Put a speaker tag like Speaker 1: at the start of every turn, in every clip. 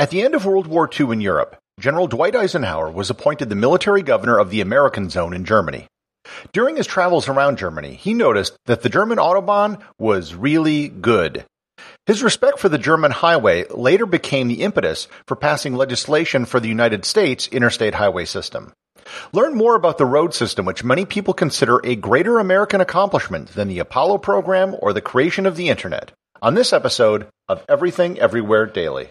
Speaker 1: At the end of World War II in Europe, General Dwight Eisenhower was appointed the military governor of the American Zone in Germany. During his travels around Germany, he noticed that the German Autobahn was really good. His respect for the German highway later became the impetus for passing legislation for the United States interstate highway system. Learn more about the road system, which many people consider a greater American accomplishment than the Apollo program or the creation of the Internet, on this episode of Everything Everywhere Daily.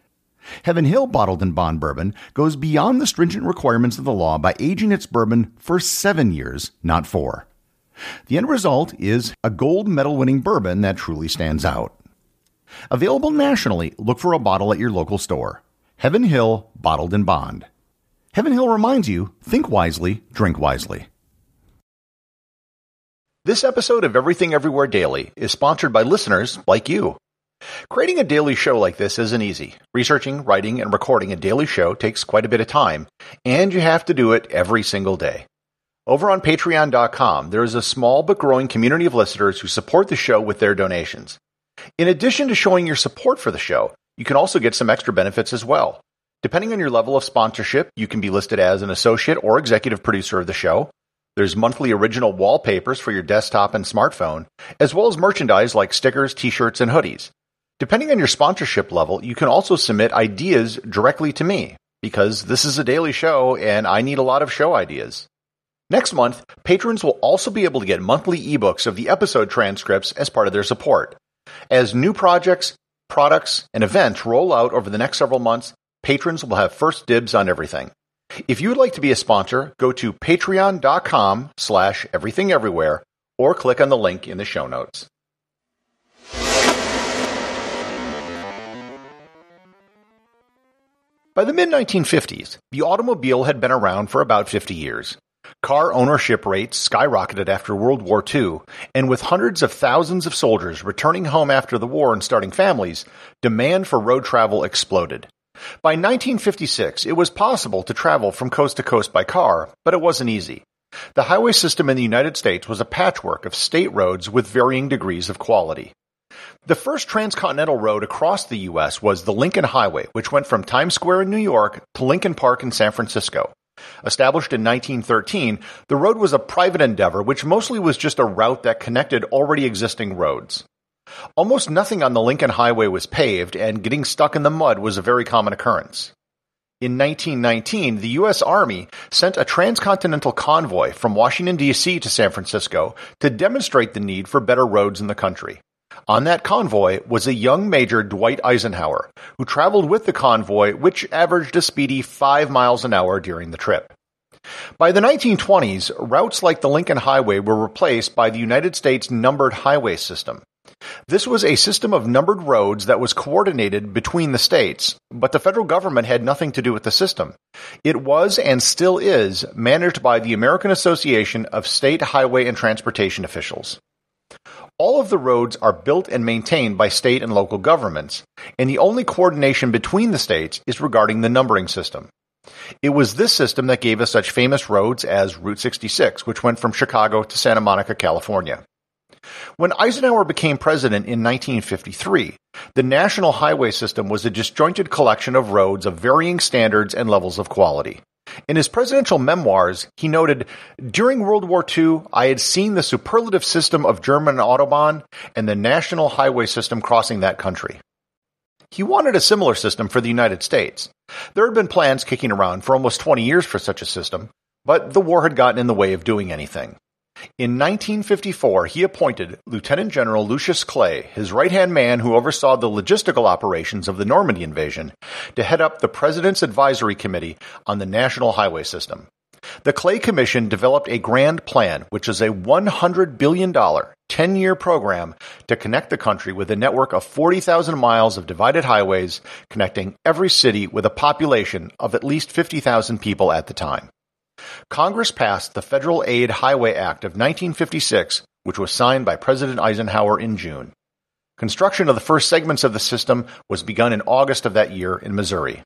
Speaker 2: Heaven Hill Bottled in Bond bourbon goes beyond the stringent requirements of the law by aging its bourbon for seven years, not four. The end result is a gold medal winning bourbon that truly stands out. Available nationally, look for a bottle at your local store. Heaven Hill Bottled in Bond. Heaven Hill reminds you think wisely, drink wisely.
Speaker 1: This episode of Everything Everywhere Daily is sponsored by listeners like you. Creating a daily show like this isn't easy. Researching, writing, and recording a daily show takes quite a bit of time, and you have to do it every single day. Over on patreon.com, there is a small but growing community of listeners who support the show with their donations. In addition to showing your support for the show, you can also get some extra benefits as well. Depending on your level of sponsorship, you can be listed as an associate or executive producer of the show. There's monthly original wallpapers for your desktop and smartphone, as well as merchandise like stickers, t-shirts, and hoodies. Depending on your sponsorship level, you can also submit ideas directly to me, because this is a daily show and I need a lot of show ideas. Next month, patrons will also be able to get monthly ebooks of the episode transcripts as part of their support. As new projects, products, and events roll out over the next several months, patrons will have first dibs on everything. If you would like to be a sponsor, go to patreon.com slash everythingeverywhere or click on the link in the show notes. By the mid 1950s, the automobile had been around for about 50 years. Car ownership rates skyrocketed after World War II, and with hundreds of thousands of soldiers returning home after the war and starting families, demand for road travel exploded. By 1956, it was possible to travel from coast to coast by car, but it wasn't easy. The highway system in the United States was a patchwork of state roads with varying degrees of quality. The first transcontinental road across the U.S. was the Lincoln Highway, which went from Times Square in New York to Lincoln Park in San Francisco. Established in 1913, the road was a private endeavor which mostly was just a route that connected already existing roads. Almost nothing on the Lincoln Highway was paved, and getting stuck in the mud was a very common occurrence. In 1919, the U.S. Army sent a transcontinental convoy from Washington, D.C. to San Francisco to demonstrate the need for better roads in the country. On that convoy was a young Major Dwight Eisenhower, who traveled with the convoy, which averaged a speedy five miles an hour during the trip. By the 1920s, routes like the Lincoln Highway were replaced by the United States Numbered Highway System. This was a system of numbered roads that was coordinated between the states, but the federal government had nothing to do with the system. It was and still is managed by the American Association of State Highway and Transportation Officials. All of the roads are built and maintained by state and local governments, and the only coordination between the states is regarding the numbering system. It was this system that gave us such famous roads as Route 66, which went from Chicago to Santa Monica, California. When Eisenhower became president in 1953, the National Highway System was a disjointed collection of roads of varying standards and levels of quality. In his presidential memoirs, he noted, During World War II, I had seen the superlative system of German Autobahn and the national highway system crossing that country. He wanted a similar system for the United States. There had been plans kicking around for almost 20 years for such a system, but the war had gotten in the way of doing anything. In 1954, he appointed Lieutenant General Lucius Clay, his right-hand man who oversaw the logistical operations of the Normandy invasion, to head up the President's Advisory Committee on the National Highway System. The Clay Commission developed a grand plan, which is a $100 billion, 10-year program to connect the country with a network of 40,000 miles of divided highways connecting every city with a population of at least 50,000 people at the time. Congress passed the Federal Aid Highway Act of 1956, which was signed by President Eisenhower in June. Construction of the first segments of the system was begun in August of that year in Missouri.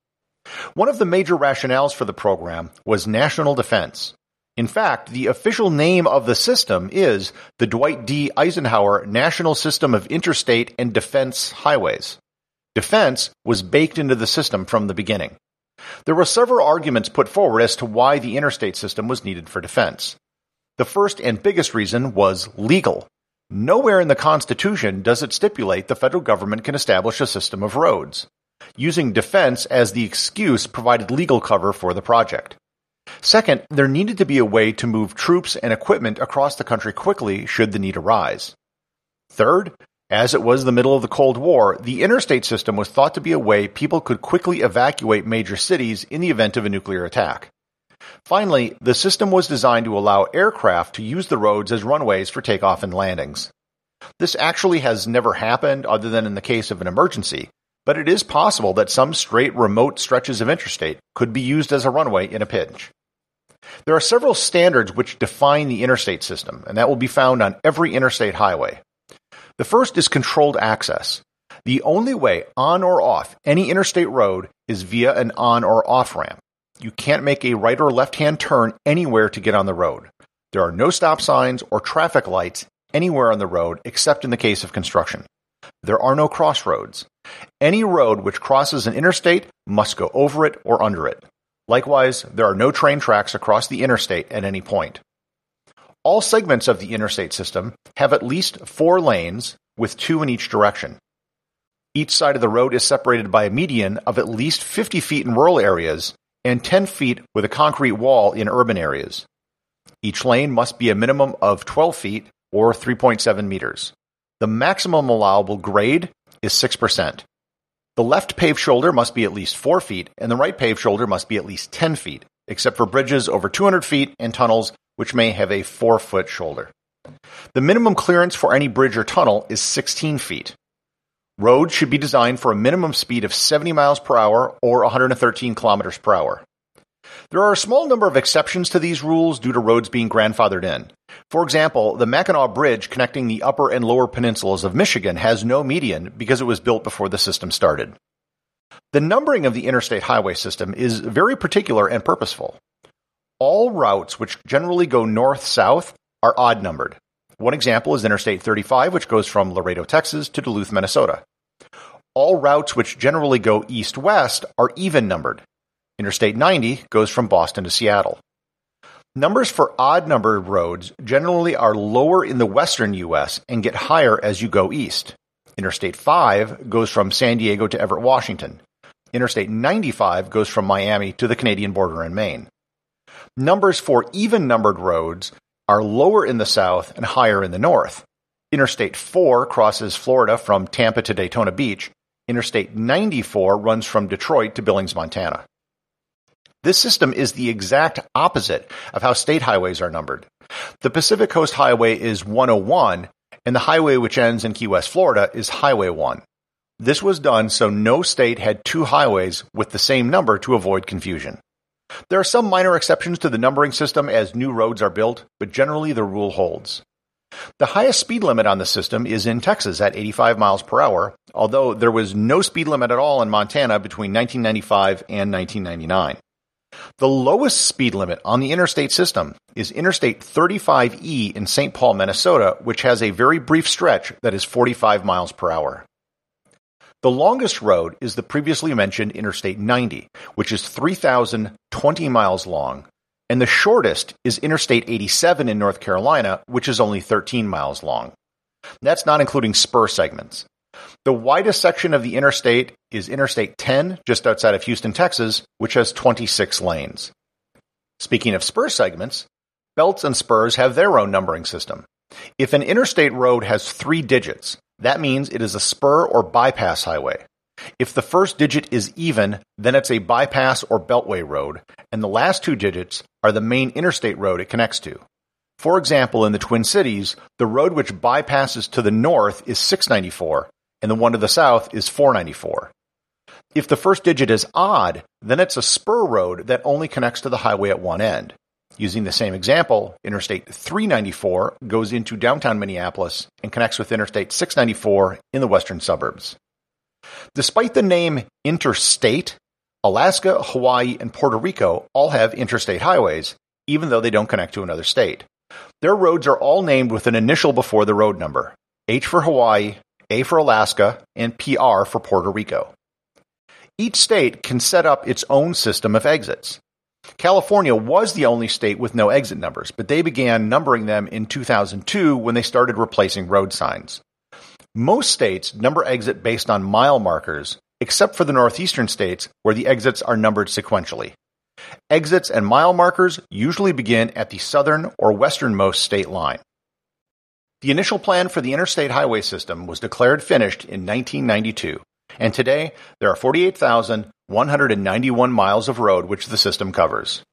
Speaker 1: One of the major rationales for the program was national defense. In fact, the official name of the system is the Dwight D. Eisenhower National System of Interstate and Defense Highways. Defense was baked into the system from the beginning. There were several arguments put forward as to why the interstate system was needed for defense. The first and biggest reason was legal. Nowhere in the Constitution does it stipulate the federal government can establish a system of roads. Using defense as the excuse provided legal cover for the project. Second, there needed to be a way to move troops and equipment across the country quickly should the need arise. Third, as it was the middle of the Cold War, the interstate system was thought to be a way people could quickly evacuate major cities in the event of a nuclear attack. Finally, the system was designed to allow aircraft to use the roads as runways for takeoff and landings. This actually has never happened other than in the case of an emergency, but it is possible that some straight remote stretches of interstate could be used as a runway in a pinch. There are several standards which define the interstate system, and that will be found on every interstate highway. The first is controlled access. The only way on or off any interstate road is via an on or off ramp. You can't make a right or left hand turn anywhere to get on the road. There are no stop signs or traffic lights anywhere on the road except in the case of construction. There are no crossroads. Any road which crosses an interstate must go over it or under it. Likewise, there are no train tracks across the interstate at any point. All segments of the interstate system have at least four lanes with two in each direction. Each side of the road is separated by a median of at least 50 feet in rural areas and 10 feet with a concrete wall in urban areas. Each lane must be a minimum of 12 feet or 3.7 meters. The maximum allowable grade is 6%. The left paved shoulder must be at least 4 feet and the right paved shoulder must be at least 10 feet, except for bridges over 200 feet and tunnels which may have a 4 foot shoulder. The minimum clearance for any bridge or tunnel is 16 feet. Roads should be designed for a minimum speed of 70 miles per hour or 113 kilometers per hour. There are a small number of exceptions to these rules due to roads being grandfathered in. For example, the Mackinac Bridge connecting the upper and lower peninsulas of Michigan has no median because it was built before the system started. The numbering of the interstate highway system is very particular and purposeful. All routes which generally go north-south are odd numbered. One example is Interstate 35, which goes from Laredo, Texas to Duluth, Minnesota. All routes which generally go east-west are even numbered. Interstate 90 goes from Boston to Seattle. Numbers for odd numbered roads generally are lower in the western U.S. and get higher as you go east. Interstate 5 goes from San Diego to Everett, Washington. Interstate 95 goes from Miami to the Canadian border in Maine. Numbers for even numbered roads are lower in the south and higher in the north. Interstate 4 crosses Florida from Tampa to Daytona Beach. Interstate 94 runs from Detroit to Billings, Montana. This system is the exact opposite of how state highways are numbered. The Pacific Coast Highway is 101, and the highway which ends in Key West, Florida is Highway 1. This was done so no state had two highways with the same number to avoid confusion. There are some minor exceptions to the numbering system as new roads are built, but generally the rule holds. The highest speed limit on the system is in Texas at 85 miles per hour, although there was no speed limit at all in Montana between 1995 and 1999. The lowest speed limit on the interstate system is Interstate 35E in St. Paul, Minnesota, which has a very brief stretch that is 45 miles per hour. The longest road is the previously mentioned Interstate 90, which is 3,020 miles long, and the shortest is Interstate 87 in North Carolina, which is only 13 miles long. That's not including spur segments. The widest section of the interstate is Interstate 10, just outside of Houston, Texas, which has 26 lanes. Speaking of spur segments, belts and spurs have their own numbering system. If an interstate road has three digits, that means it is a spur or bypass highway. If the first digit is even, then it's a bypass or beltway road, and the last two digits are the main interstate road it connects to. For example, in the Twin Cities, the road which bypasses to the north is 694, and the one to the south is 494. If the first digit is odd, then it's a spur road that only connects to the highway at one end. Using the same example, Interstate 394 goes into downtown Minneapolis and connects with Interstate 694 in the western suburbs. Despite the name interstate, Alaska, Hawaii, and Puerto Rico all have interstate highways, even though they don't connect to another state. Their roads are all named with an initial before the road number H for Hawaii, A for Alaska, and PR for Puerto Rico. Each state can set up its own system of exits. California was the only state with no exit numbers, but they began numbering them in 2002 when they started replacing road signs. Most states number exit based on mile markers, except for the northeastern states where the exits are numbered sequentially. Exits and mile markers usually begin at the southern or westernmost state line. The initial plan for the interstate highway system was declared finished in 1992, and today there are 48,191 miles of road which the system covers.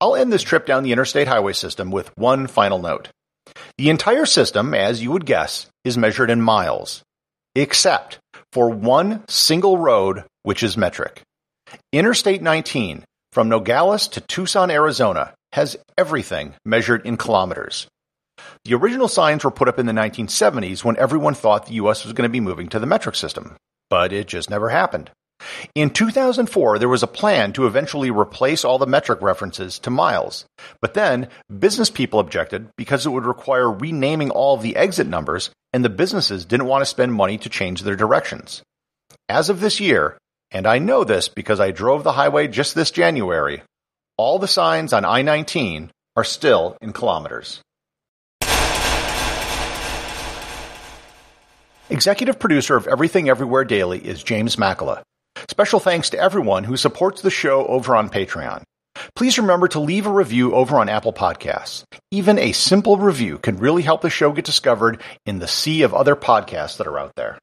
Speaker 1: I'll end this trip down the interstate highway system with one final note. The entire system, as you would guess, is measured in miles, except for one single road which is metric. Interstate 19 from Nogales to Tucson, Arizona has everything measured in kilometers. The original signs were put up in the 1970s when everyone thought the US was going to be moving to the metric system, but it just never happened. In 2004, there was a plan to eventually replace all the metric references to miles, but then business people objected because it would require renaming all of the exit numbers, and the businesses didn't want to spend money to change their directions. As of this year, and I know this because I drove the highway just this January, all the signs on I 19 are still in kilometers. Executive producer of Everything Everywhere Daily is James Makala. Special thanks to everyone who supports the show over on Patreon. Please remember to leave a review over on Apple Podcasts. Even a simple review can really help the show get discovered in the sea of other podcasts that are out there.